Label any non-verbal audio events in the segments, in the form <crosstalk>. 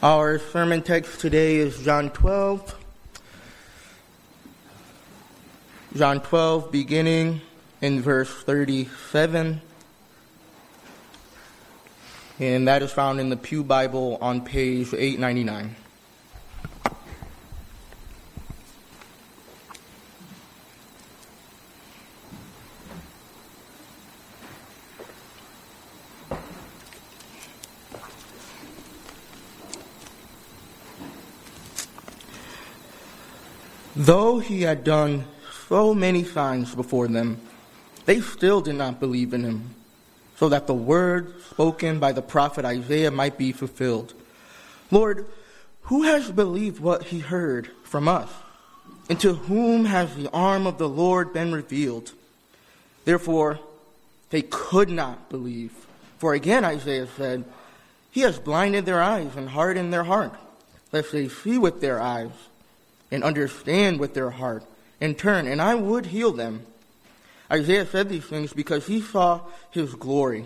Our sermon text today is John 12. John 12, beginning in verse 37. And that is found in the Pew Bible on page 899. Though he had done so many signs before them, they still did not believe in him, so that the word spoken by the prophet Isaiah might be fulfilled. Lord, who has believed what he heard from us? And to whom has the arm of the Lord been revealed? Therefore, they could not believe. For again, Isaiah said, He has blinded their eyes and hardened their heart, lest they see with their eyes and understand with their heart and turn, and I would heal them. Isaiah said these things because he saw his glory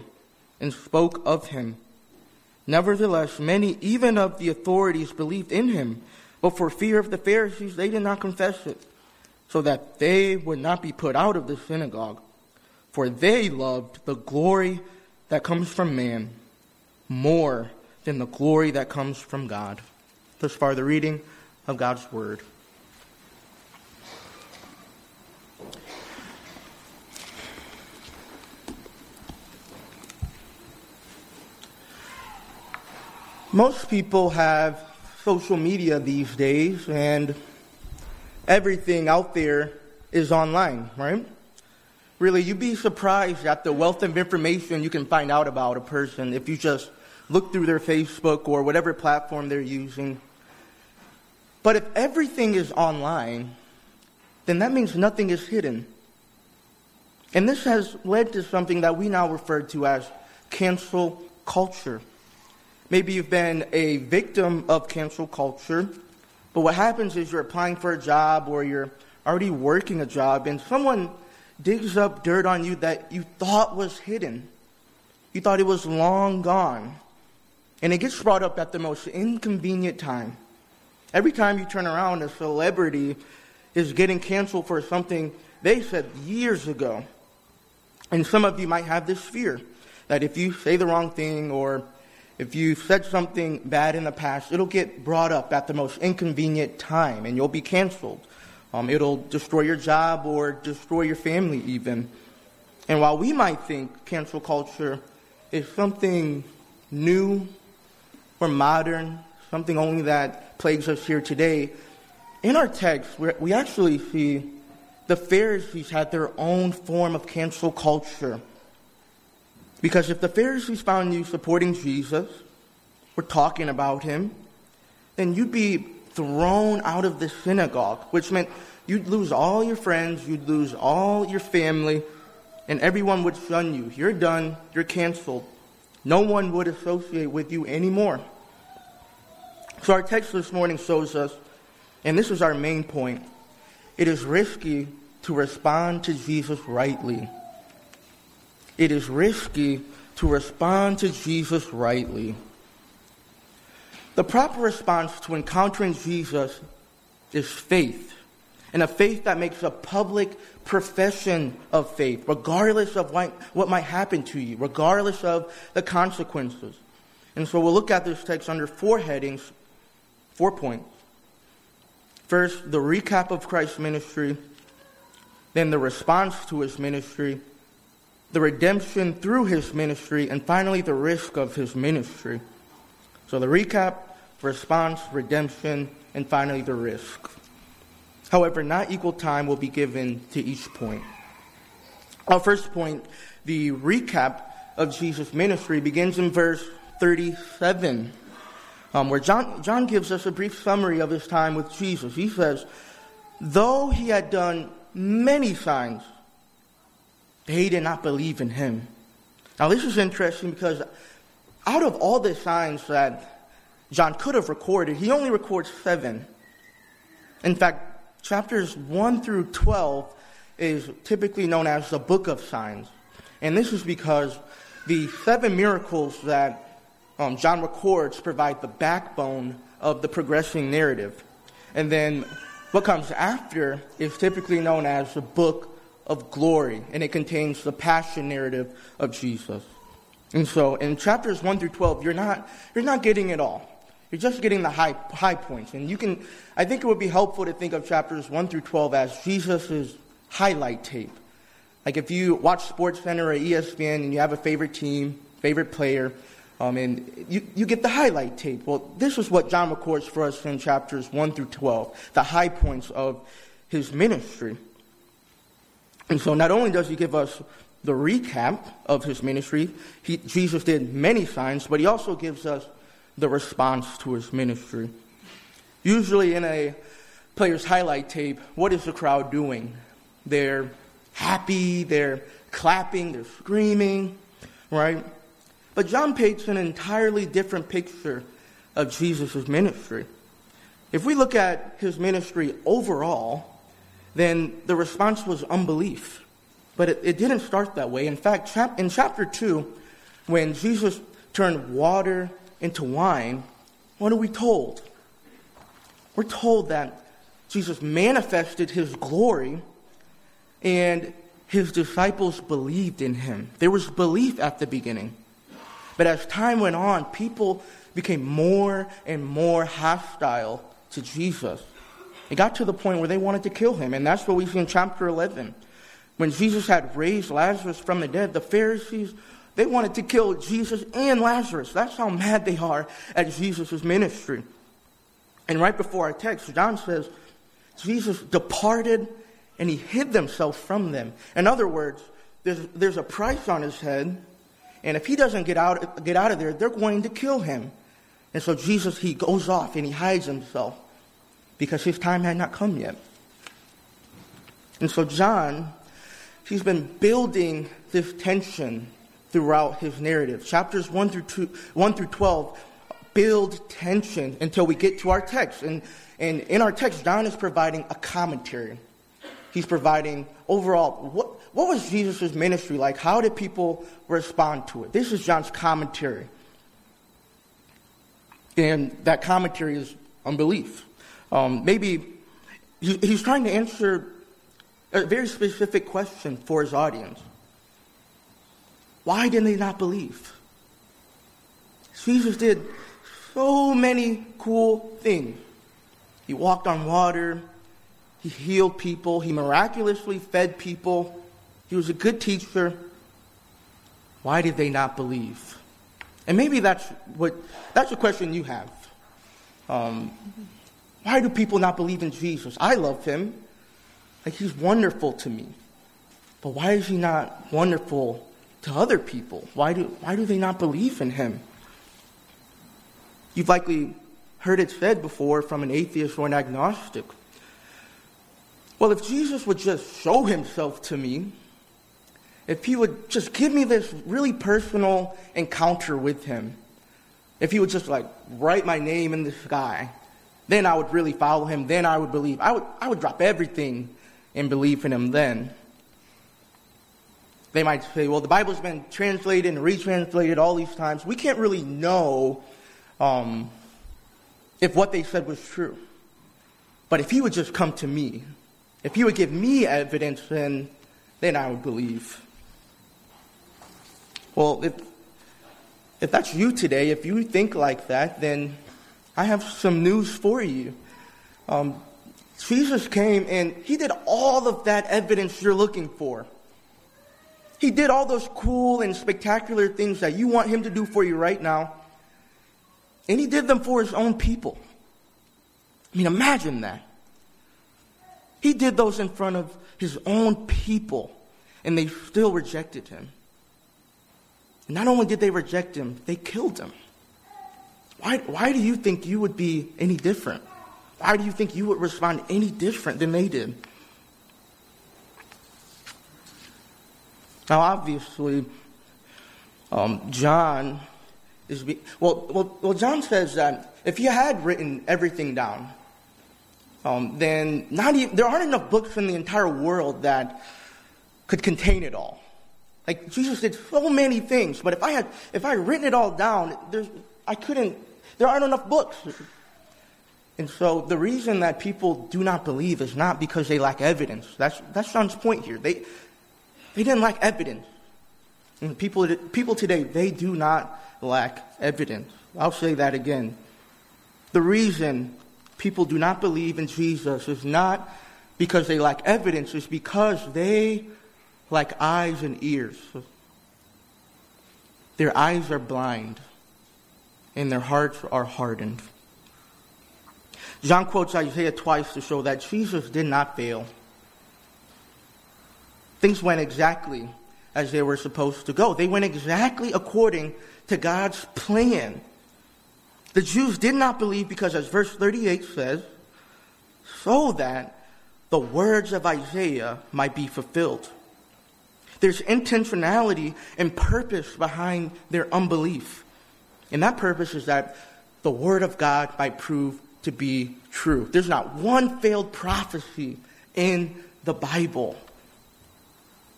and spoke of him. Nevertheless, many, even of the authorities, believed in him, but for fear of the Pharisees, they did not confess it, so that they would not be put out of the synagogue. For they loved the glory that comes from man more than the glory that comes from God. Thus far, the reading of God's word. Most people have social media these days, and everything out there is online, right? Really, you'd be surprised at the wealth of information you can find out about a person if you just look through their Facebook or whatever platform they're using. But if everything is online, then that means nothing is hidden. And this has led to something that we now refer to as cancel culture. Maybe you've been a victim of cancel culture, but what happens is you're applying for a job or you're already working a job and someone digs up dirt on you that you thought was hidden. You thought it was long gone. And it gets brought up at the most inconvenient time. Every time you turn around, a celebrity is getting canceled for something they said years ago. And some of you might have this fear that if you say the wrong thing or if you said something bad in the past, it'll get brought up at the most inconvenient time and you'll be canceled. Um, it'll destroy your job or destroy your family, even. And while we might think cancel culture is something new or modern, something only that plagues us here today, in our text, we actually see the Pharisees had their own form of cancel culture. Because if the Pharisees found you supporting Jesus or talking about him, then you'd be thrown out of the synagogue, which meant you'd lose all your friends, you'd lose all your family, and everyone would shun you. You're done, you're canceled. No one would associate with you anymore. So our text this morning shows us, and this is our main point, it is risky to respond to Jesus rightly it is risky to respond to Jesus rightly. The proper response to encountering Jesus is faith, and a faith that makes a public profession of faith, regardless of what, what might happen to you, regardless of the consequences. And so we'll look at this text under four headings, four points. First, the recap of Christ's ministry, then the response to his ministry, the redemption through his ministry, and finally the risk of his ministry. So the recap, response, redemption, and finally the risk. However, not equal time will be given to each point. Our first point, the recap of Jesus' ministry, begins in verse 37, um, where John, John gives us a brief summary of his time with Jesus. He says, Though he had done many signs they did not believe in him. Now, this is interesting because out of all the signs that John could have recorded, he only records seven. In fact, chapters 1 through 12 is typically known as the book of signs. And this is because the seven miracles that um, John records provide the backbone of the progressing narrative. And then what comes after is typically known as the book of glory, and it contains the passion narrative of Jesus. And so in chapters 1 through 12, you're not, you're not getting it all. You're just getting the high, high points. And you can, I think it would be helpful to think of chapters 1 through 12 as Jesus' highlight tape. Like if you watch SportsCenter or ESPN and you have a favorite team, favorite player, um, and you, you get the highlight tape. Well, this is what John records for us in chapters 1 through 12, the high points of his ministry. And so not only does he give us the recap of his ministry, he, Jesus did many signs, but he also gives us the response to his ministry. Usually in a player's highlight tape, what is the crowd doing? They're happy, they're clapping, they're screaming, right? But John paints an entirely different picture of Jesus' ministry. If we look at his ministry overall, then the response was unbelief. But it, it didn't start that way. In fact, chap- in chapter 2, when Jesus turned water into wine, what are we told? We're told that Jesus manifested his glory and his disciples believed in him. There was belief at the beginning. But as time went on, people became more and more hostile to Jesus. It got to the point where they wanted to kill him, and that's what we see in chapter 11. When Jesus had raised Lazarus from the dead, the Pharisees they wanted to kill Jesus and Lazarus. That's how mad they are at Jesus' ministry. And right before our text, John says, Jesus departed and he hid himself from them. In other words, there's, there's a price on his head, and if he doesn't get out, get out of there, they're going to kill him. And so Jesus, he goes off and he hides himself because his time had not come yet. And so John, he's been building this tension throughout his narrative. Chapters 1 through, two, 1 through 12 build tension until we get to our text. And, and in our text, John is providing a commentary. He's providing overall, what, what was Jesus' ministry like? How did people respond to it? This is John's commentary. And that commentary is unbelief. Um, maybe he, he's trying to answer a very specific question for his audience. Why did they not believe? Jesus did so many cool things. He walked on water. He healed people. He miraculously fed people. He was a good teacher. Why did they not believe? And maybe that's what that's a question you have. Um, why do people not believe in Jesus? I love him. Like he's wonderful to me. But why is he not wonderful to other people? Why do, why do they not believe in him? You've likely heard it said before from an atheist or an agnostic. Well, if Jesus would just show himself to me, if he would just give me this really personal encounter with him, if he would just like write my name in the sky, then I would really follow him. Then I would believe. I would, I would drop everything and believe in him then. They might say, well, the Bible's been translated and retranslated all these times. We can't really know um, if what they said was true. But if he would just come to me, if you would give me evidence, then, then I would believe. Well, if, if that's you today, if you think like that, then I have some news for you. Um, Jesus came and he did all of that evidence you're looking for. He did all those cool and spectacular things that you want him to do for you right now. And he did them for his own people. I mean, imagine that. He did those in front of his own people, and they still rejected him. Not only did they reject him, they killed him. Why, why do you think you would be any different? Why do you think you would respond any different than they did? Now, obviously, um, John is be- well, well, well. John says that if he had written everything down, um, then not even, there aren't enough books in the entire world that could contain it all. Like Jesus did so many things, but if I had if I had written it all down, there's I couldn't, there aren't enough books. And so the reason that people do not believe is not because they lack evidence. That's, that's John's point here. They, they didn't lack evidence. And people, people today, they do not lack evidence. I'll say that again. The reason people do not believe in Jesus is not because they lack evidence, it's because they lack eyes and ears. Their eyes are blind and their hearts are hardened. John quotes Isaiah twice to show that Jesus did not fail. Things went exactly as they were supposed to go. They went exactly according to God's plan. The Jews did not believe because, as verse 38 says, so that the words of Isaiah might be fulfilled. There's intentionality and purpose behind their unbelief. And that purpose is that the Word of God might prove to be true. There's not one failed prophecy in the Bible.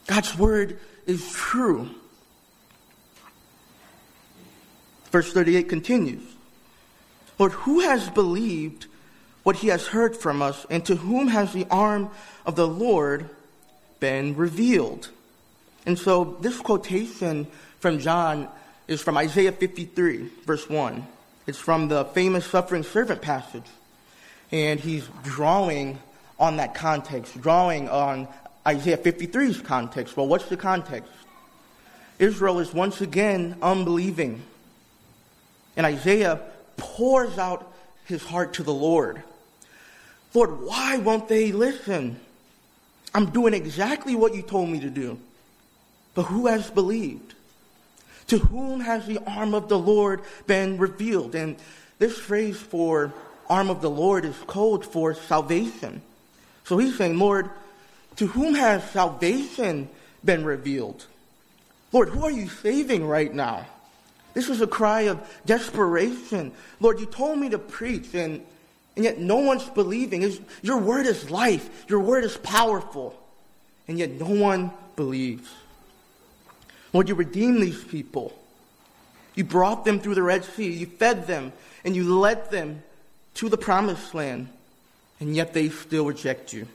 God's Word is true. Verse 38 continues Lord, who has believed what he has heard from us, and to whom has the arm of the Lord been revealed? And so this quotation from John is from Isaiah 53, verse 1. It's from the famous suffering servant passage. And he's drawing on that context, drawing on Isaiah 53's context. Well, what's the context? Israel is once again unbelieving. And Isaiah pours out his heart to the Lord. Lord, why won't they listen? I'm doing exactly what you told me to do. But who has believed? To whom has the arm of the Lord been revealed? And this phrase for arm of the Lord is code for salvation. So he's saying, Lord, to whom has salvation been revealed? Lord, who are you saving right now? This is a cry of desperation. Lord, you told me to preach, and, and yet no one's believing. Your word is life, your word is powerful, and yet no one believes. Lord, you redeemed these people. You brought them through the Red Sea. You fed them and you led them to the promised land. And yet they still reject you.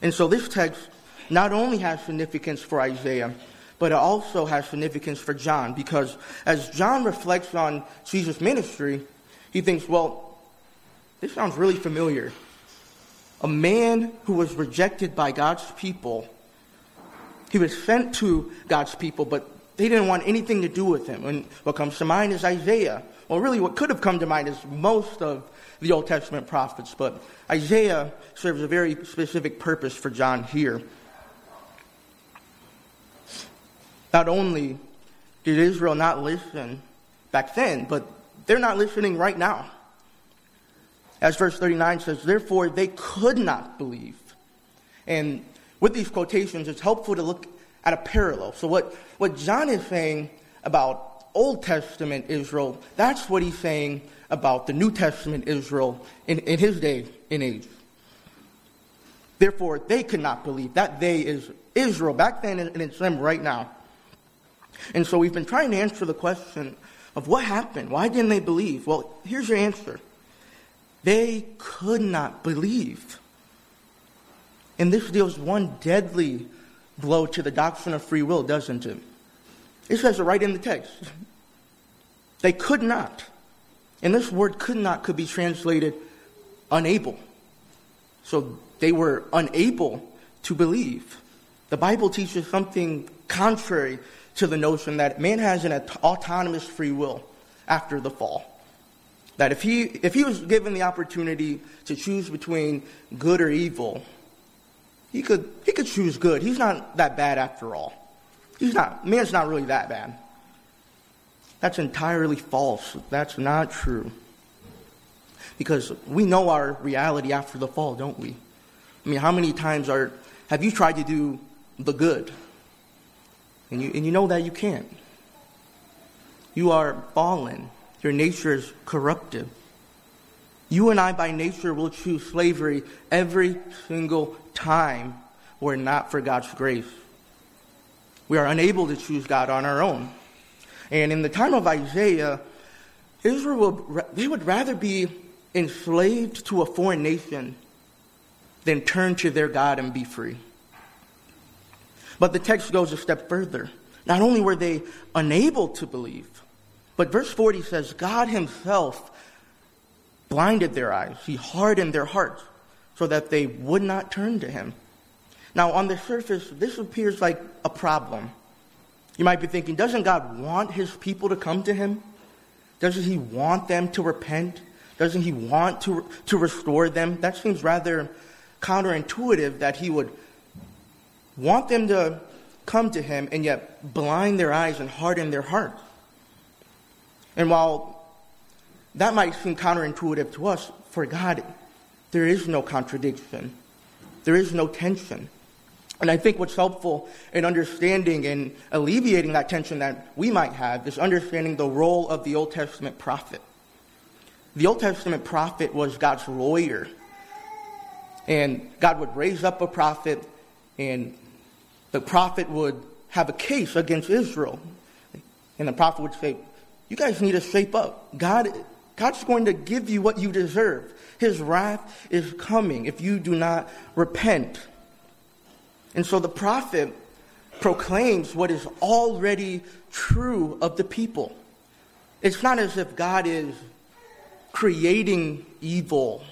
And so this text not only has significance for Isaiah, but it also has significance for John because as John reflects on Jesus' ministry, he thinks, well, this sounds really familiar. A man who was rejected by God's people he was sent to God's people, but they didn't want anything to do with him. And what comes to mind is Isaiah. Well, really, what could have come to mind is most of the Old Testament prophets, but Isaiah serves a very specific purpose for John here. Not only did Israel not listen back then, but they're not listening right now. As verse 39 says, therefore they could not believe. And with these quotations, it's helpful to look at a parallel. So, what, what John is saying about Old Testament Israel, that's what he's saying about the New Testament Israel in, in his day and age. Therefore, they could not believe. That they is Israel back then, and it's them right now. And so we've been trying to answer the question of what happened. Why didn't they believe? Well, here's your answer. They could not believe. And this deals one deadly blow to the doctrine of free will, doesn't it? It says it right in the text. They could not. And this word could not could be translated unable. So they were unable to believe. The Bible teaches something contrary to the notion that man has an autonomous free will after the fall. That if he, if he was given the opportunity to choose between good or evil, he could, he could choose good. He's not that bad after all. He's not, man's not really that bad. That's entirely false. That's not true. Because we know our reality after the fall, don't we? I mean, how many times are, have you tried to do the good? And you, and you know that you can't. You are fallen. Your nature is corrupted. You and I, by nature, will choose slavery every single time were not for God's grace. We are unable to choose God on our own. And in the time of Isaiah, Israel would, they would rather be enslaved to a foreign nation than turn to their God and be free. But the text goes a step further. Not only were they unable to believe, but verse 40 says God Himself blinded their eyes, He hardened their hearts so that they would not turn to Him. Now, on the surface, this appears like a problem. You might be thinking, doesn't God want His people to come to Him? Doesn't He want them to repent? Doesn't He want to, to restore them? That seems rather counterintuitive that He would want them to come to Him and yet blind their eyes and harden their hearts. And while that might seem counterintuitive to us, for God, there is no contradiction, there is no tension. And I think what's helpful in understanding and alleviating that tension that we might have is understanding the role of the Old Testament prophet. The Old Testament prophet was God's lawyer. And God would raise up a prophet, and the prophet would have a case against Israel. And the prophet would say, You guys need to shape up. God, God's going to give you what you deserve. His wrath is coming if you do not repent. And so the prophet proclaims what is already true of the people. It's not as if God is creating evil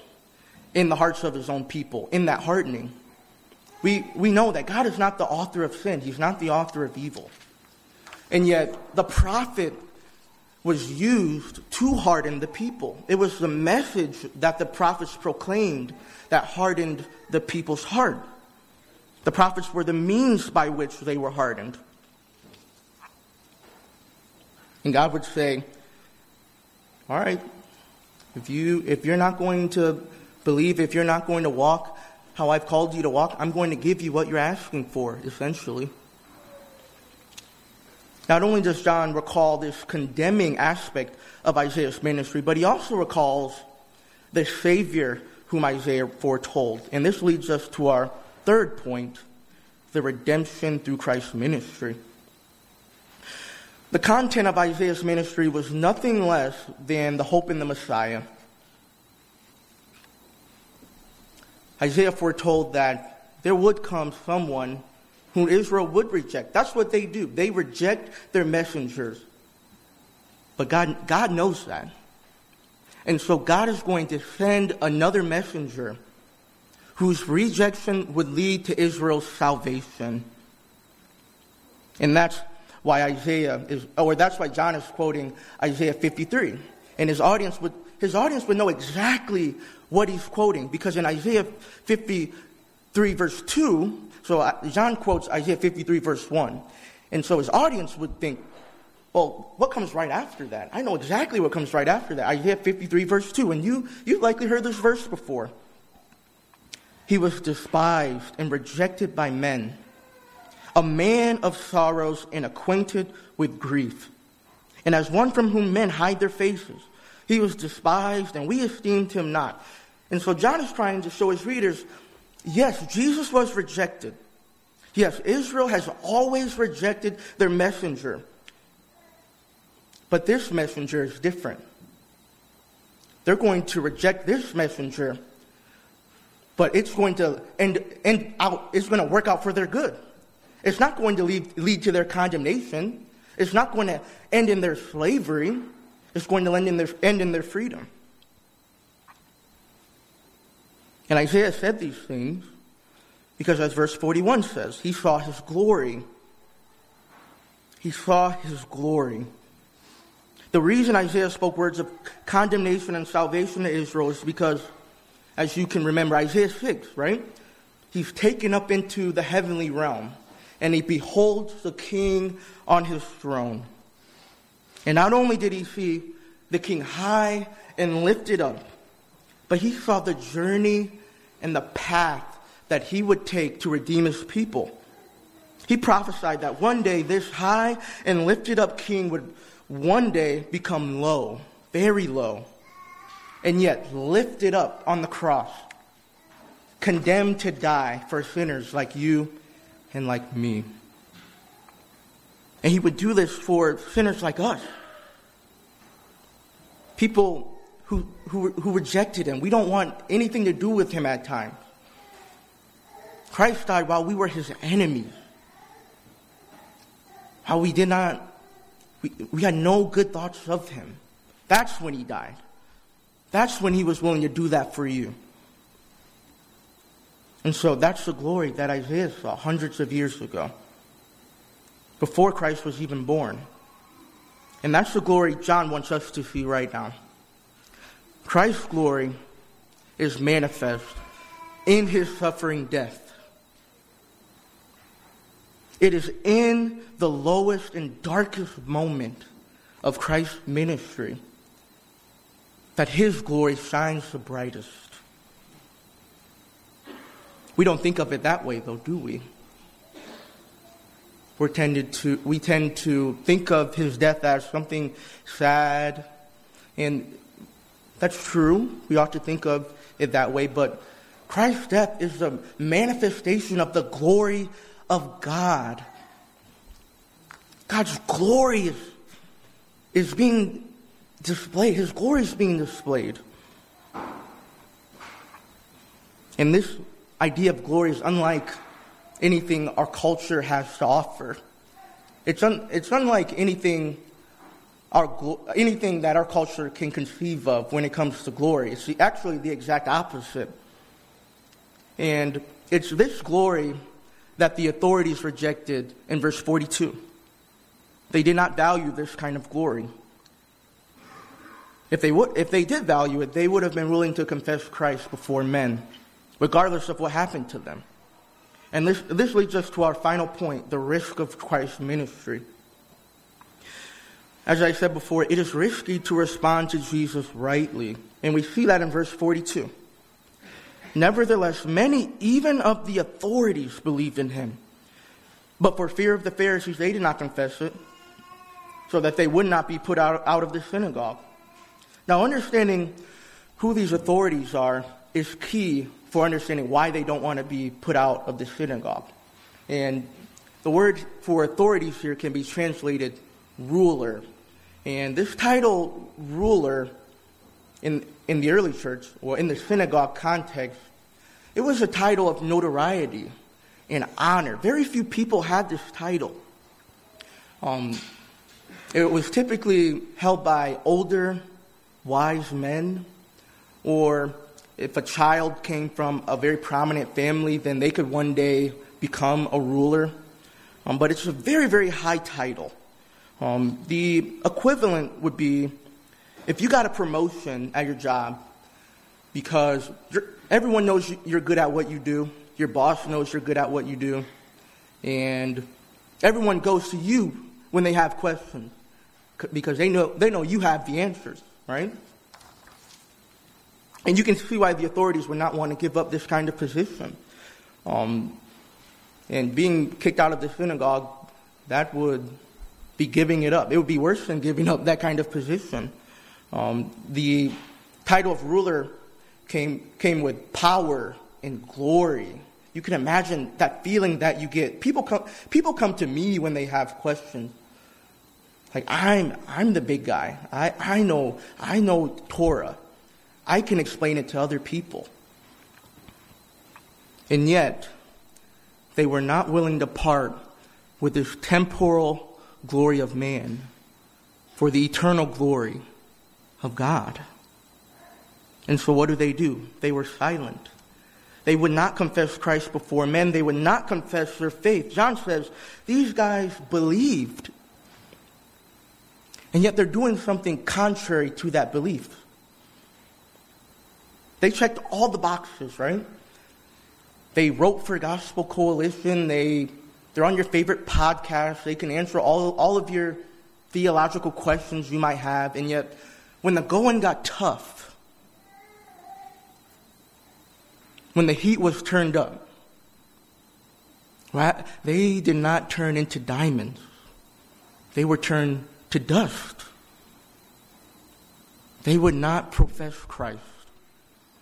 in the hearts of his own people, in that hardening. We, we know that God is not the author of sin, he's not the author of evil. And yet, the prophet was used to harden the people. It was the message that the prophets proclaimed that hardened the people's heart. The prophets were the means by which they were hardened. And God would say, All right, if, you, if you're not going to believe, if you're not going to walk how I've called you to walk, I'm going to give you what you're asking for, essentially. Not only does John recall this condemning aspect of Isaiah's ministry, but he also recalls the Savior whom Isaiah foretold. And this leads us to our third point the redemption through Christ's ministry. The content of Isaiah's ministry was nothing less than the hope in the Messiah. Isaiah foretold that there would come someone whom Israel would reject. That's what they do. They reject their messengers. But God, God knows that. And so God is going to send another messenger whose rejection would lead to Israel's salvation. And that's why Isaiah is, or that's why John is quoting Isaiah 53. And his audience would, his audience would know exactly what he's quoting because in Isaiah 53 verse 2, so uh, John quotes Isaiah 53 verse 1. And so his audience would think, well, what comes right after that? I know exactly what comes right after that. Isaiah 53 verse 2. And you, you've likely heard this verse before. He was despised and rejected by men, a man of sorrows and acquainted with grief. And as one from whom men hide their faces, he was despised and we esteemed him not. And so John is trying to show his readers yes, Jesus was rejected. Yes, Israel has always rejected their messenger. But this messenger is different. They're going to reject this messenger but it's going to end, end out, it's going to work out for their good. It's not going to lead, lead to their condemnation. It's not going to end in their slavery. It's going to end in their, end in their freedom. And Isaiah said these things because, as verse 41 says, he saw his glory. He saw his glory. The reason Isaiah spoke words of condemnation and salvation to Israel is because as you can remember, Isaiah 6, right? He's taken up into the heavenly realm, and he beholds the king on his throne. And not only did he see the king high and lifted up, but he saw the journey and the path that he would take to redeem his people. He prophesied that one day this high and lifted up king would one day become low, very low and yet lifted up on the cross, condemned to die for sinners like you and like me. And he would do this for sinners like us. people who, who, who rejected him. We don't want anything to do with him at times. Christ died while we were his enemies. How we did not, we, we had no good thoughts of him. That's when he died. That's when he was willing to do that for you. And so that's the glory that Isaiah saw hundreds of years ago, before Christ was even born. And that's the glory John wants us to see right now. Christ's glory is manifest in his suffering death. It is in the lowest and darkest moment of Christ's ministry that his glory shines the brightest. We don't think of it that way, though, do we? We're tended to, we tend to think of his death as something sad, and that's true. We ought to think of it that way, but Christ's death is a manifestation of the glory of God. God's glory is, is being displayed. His glory is being displayed. And this idea of glory is unlike anything our culture has to offer. It's, un, it's unlike anything, our, anything that our culture can conceive of when it comes to glory. It's actually the exact opposite. And it's this glory that the authorities rejected in verse 42. They did not value this kind of glory. If they, would, if they did value it, they would have been willing to confess Christ before men, regardless of what happened to them. And this, this leads us to our final point the risk of Christ's ministry. As I said before, it is risky to respond to Jesus rightly. And we see that in verse 42. Nevertheless, many, even of the authorities, believed in him. But for fear of the Pharisees, they did not confess it, so that they would not be put out, out of the synagogue. Now, understanding who these authorities are is key for understanding why they don't want to be put out of the synagogue. And the word for authorities here can be translated ruler. And this title, ruler, in, in the early church, or in the synagogue context, it was a title of notoriety and honor. Very few people had this title. Um, it was typically held by older, wise men, or if a child came from a very prominent family, then they could one day become a ruler. Um, but it's a very, very high title. Um, the equivalent would be if you got a promotion at your job because everyone knows you're good at what you do, your boss knows you're good at what you do, and everyone goes to you when they have questions because they know, they know you have the answers, right? And you can see why the authorities would not want to give up this kind of position. Um, and being kicked out of the synagogue, that would be giving it up. It would be worse than giving up that kind of position. Um, the title of ruler came, came with power and glory. You can imagine that feeling that you get. People come, people come to me when they have questions. Like, I'm, I'm the big guy. I, I, know, I know Torah. I can explain it to other people. And yet, they were not willing to part with this temporal glory of man for the eternal glory of God. And so what do they do? They were silent. They would not confess Christ before men. They would not confess their faith. John says these guys believed. And yet they're doing something contrary to that belief. They checked all the boxes, right? They wrote for Gospel Coalition. They, they're on your favorite podcast. They can answer all, all of your theological questions you might have. And yet when the going got tough, when the heat was turned up, right, they did not turn into diamonds. They were turned to dust. They would not profess Christ.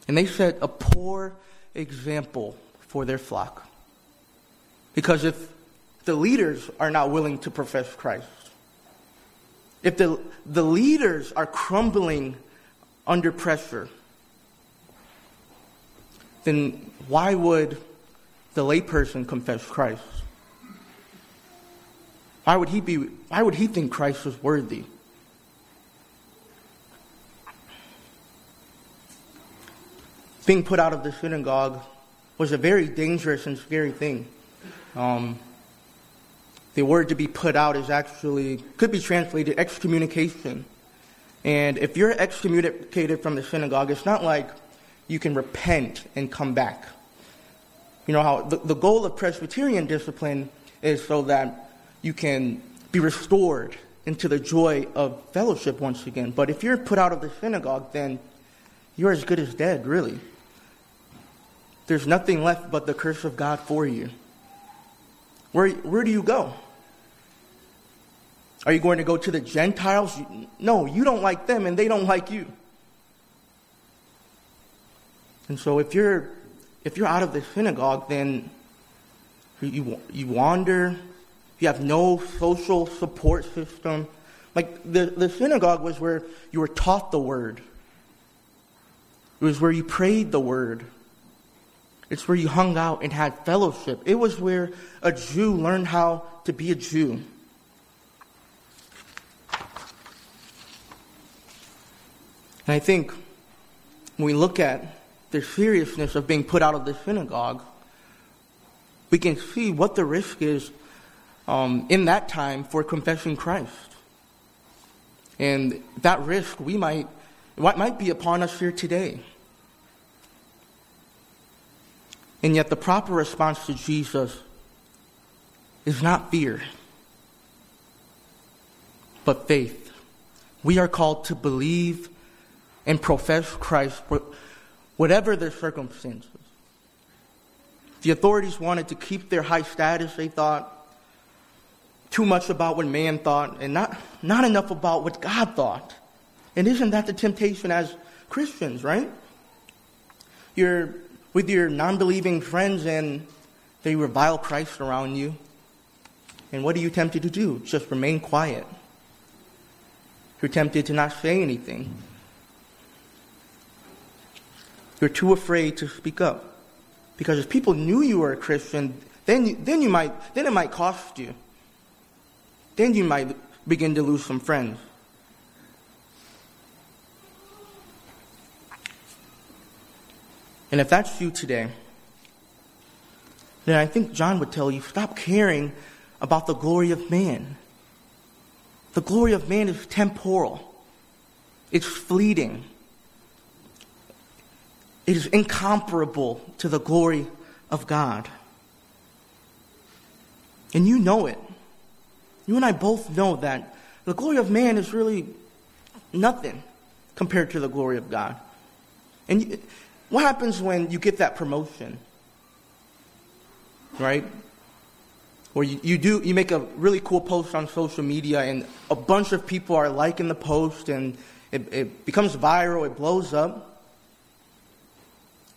And they set a poor example for their flock. Because if the leaders are not willing to profess Christ, if the, the leaders are crumbling under pressure, then why would the layperson confess Christ? Why would he be why would he think Christ was worthy? Being put out of the synagogue was a very dangerous and scary thing. Um, the word to be put out is actually could be translated excommunication. And if you're excommunicated from the synagogue, it's not like you can repent and come back. You know how the, the goal of Presbyterian discipline is so that you can be restored into the joy of fellowship once again. But if you're put out of the synagogue, then you're as good as dead, really. There's nothing left but the curse of God for you. Where, where do you go? Are you going to go to the Gentiles? No, you don't like them and they don't like you. And so if you're if you're out of the synagogue, then you, you wander, you have no social support system. Like the, the synagogue was where you were taught the word. It was where you prayed the word. It's where you hung out and had fellowship. It was where a Jew learned how to be a Jew. And I think when we look at the seriousness of being put out of the synagogue, we can see what the risk is um, in that time for confessing Christ. And that risk we might, might be upon us here today. And yet, the proper response to Jesus is not fear, but faith. We are called to believe and profess Christ whatever their circumstances. The authorities wanted to keep their high status, they thought too much about what man thought and not, not enough about what God thought. And isn't that the temptation as Christians, right? You're with your non believing friends and they revile Christ around you. And what are you tempted to do? Just remain quiet. You're tempted to not say anything. You're too afraid to speak up. Because if people knew you were a Christian, then you, then you might then it might cost you. Then you might begin to lose some friends. And if that's you today, then I think John would tell you stop caring about the glory of man. The glory of man is temporal, it's fleeting. It is incomparable to the glory of God. And you know it. You and I both know that the glory of man is really nothing compared to the glory of God. And what happens when you get that promotion? Right? Or you, you do you make a really cool post on social media and a bunch of people are liking the post and it, it becomes viral, it blows up.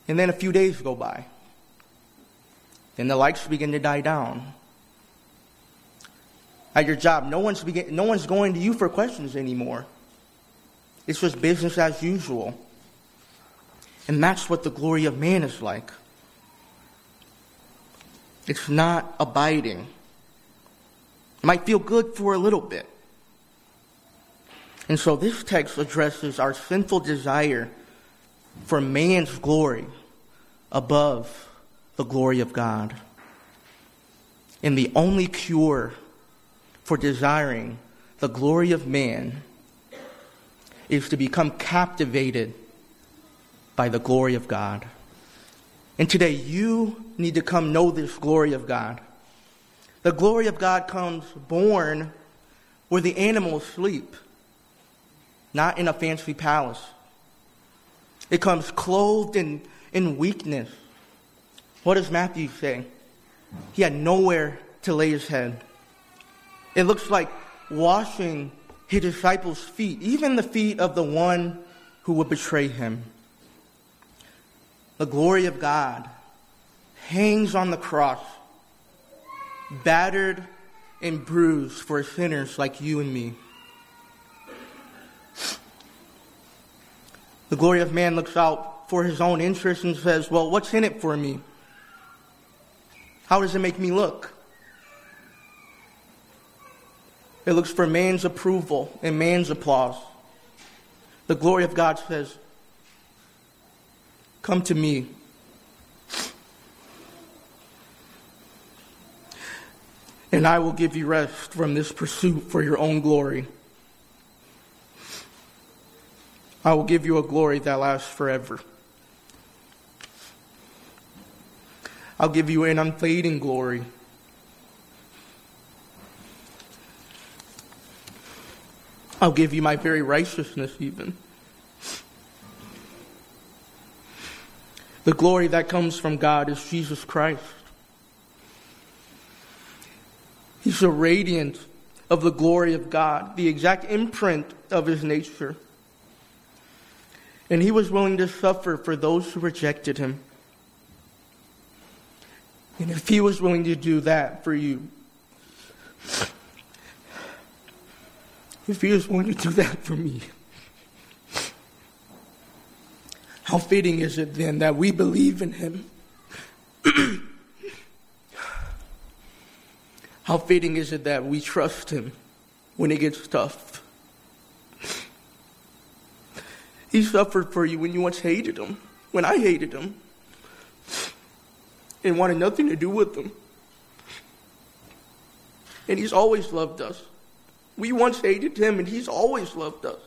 And then a few days go by. Then the likes begin to die down. At your job, no one's, begin, no one's going to you for questions anymore. It's just business as usual. And that's what the glory of man is like. It's not abiding. It might feel good for a little bit. And so this text addresses our sinful desire for man's glory above the glory of God. And the only cure for desiring the glory of man is to become captivated by the glory of God. And today you need to come know this glory of God. The glory of God comes born where the animals sleep, not in a fancy palace. It comes clothed in in weakness. What does Matthew say? He had nowhere to lay his head. It looks like washing his disciples' feet, even the feet of the one who would betray him. The glory of God hangs on the cross, battered and bruised for sinners like you and me. The glory of man looks out for his own interest and says, Well, what's in it for me? How does it make me look? It looks for man's approval and man's applause. The glory of God says, Come to me. And I will give you rest from this pursuit for your own glory. I will give you a glory that lasts forever. I'll give you an unfading glory. I'll give you my very righteousness, even. The glory that comes from God is Jesus Christ. He's a radiant of the glory of God, the exact imprint of his nature. And he was willing to suffer for those who rejected him. And if he was willing to do that for you, if he is willing to do that for me, how fitting is it then that we believe in him? <clears throat> how fitting is it that we trust him when it gets tough? He suffered for you when you once hated him, when I hated him, and wanted nothing to do with him. And he's always loved us. We once hated him, and he's always loved us.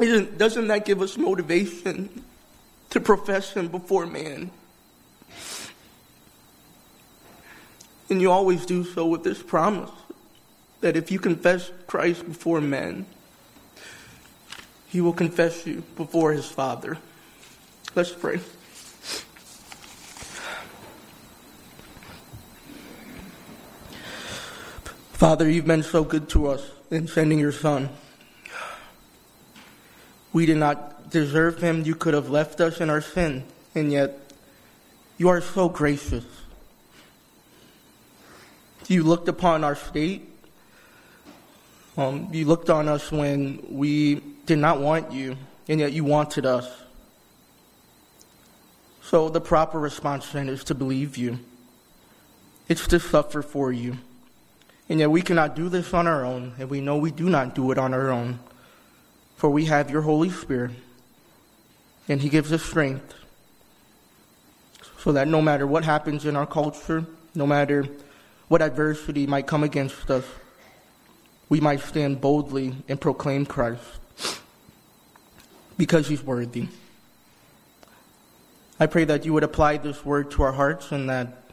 Isn't, doesn't that give us motivation to profess him before man? And you always do so with this promise that if you confess Christ before men, he will confess you before his Father. Let's pray. Father, you've been so good to us in sending your Son. We did not deserve him. You could have left us in our sin, and yet you are so gracious. You looked upon our state. Um, you looked on us when we did not want you, and yet you wanted us. So the proper response then is to believe you. It's to suffer for you. And yet we cannot do this on our own, and we know we do not do it on our own. For we have your Holy Spirit, and He gives us strength so that no matter what happens in our culture, no matter what adversity might come against us, we might stand boldly and proclaim Christ because he's worthy. I pray that you would apply this word to our hearts and that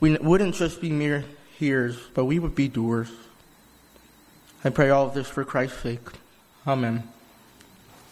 we wouldn't just be mere hearers, but we would be doers. I pray all of this for Christ's sake. Amen.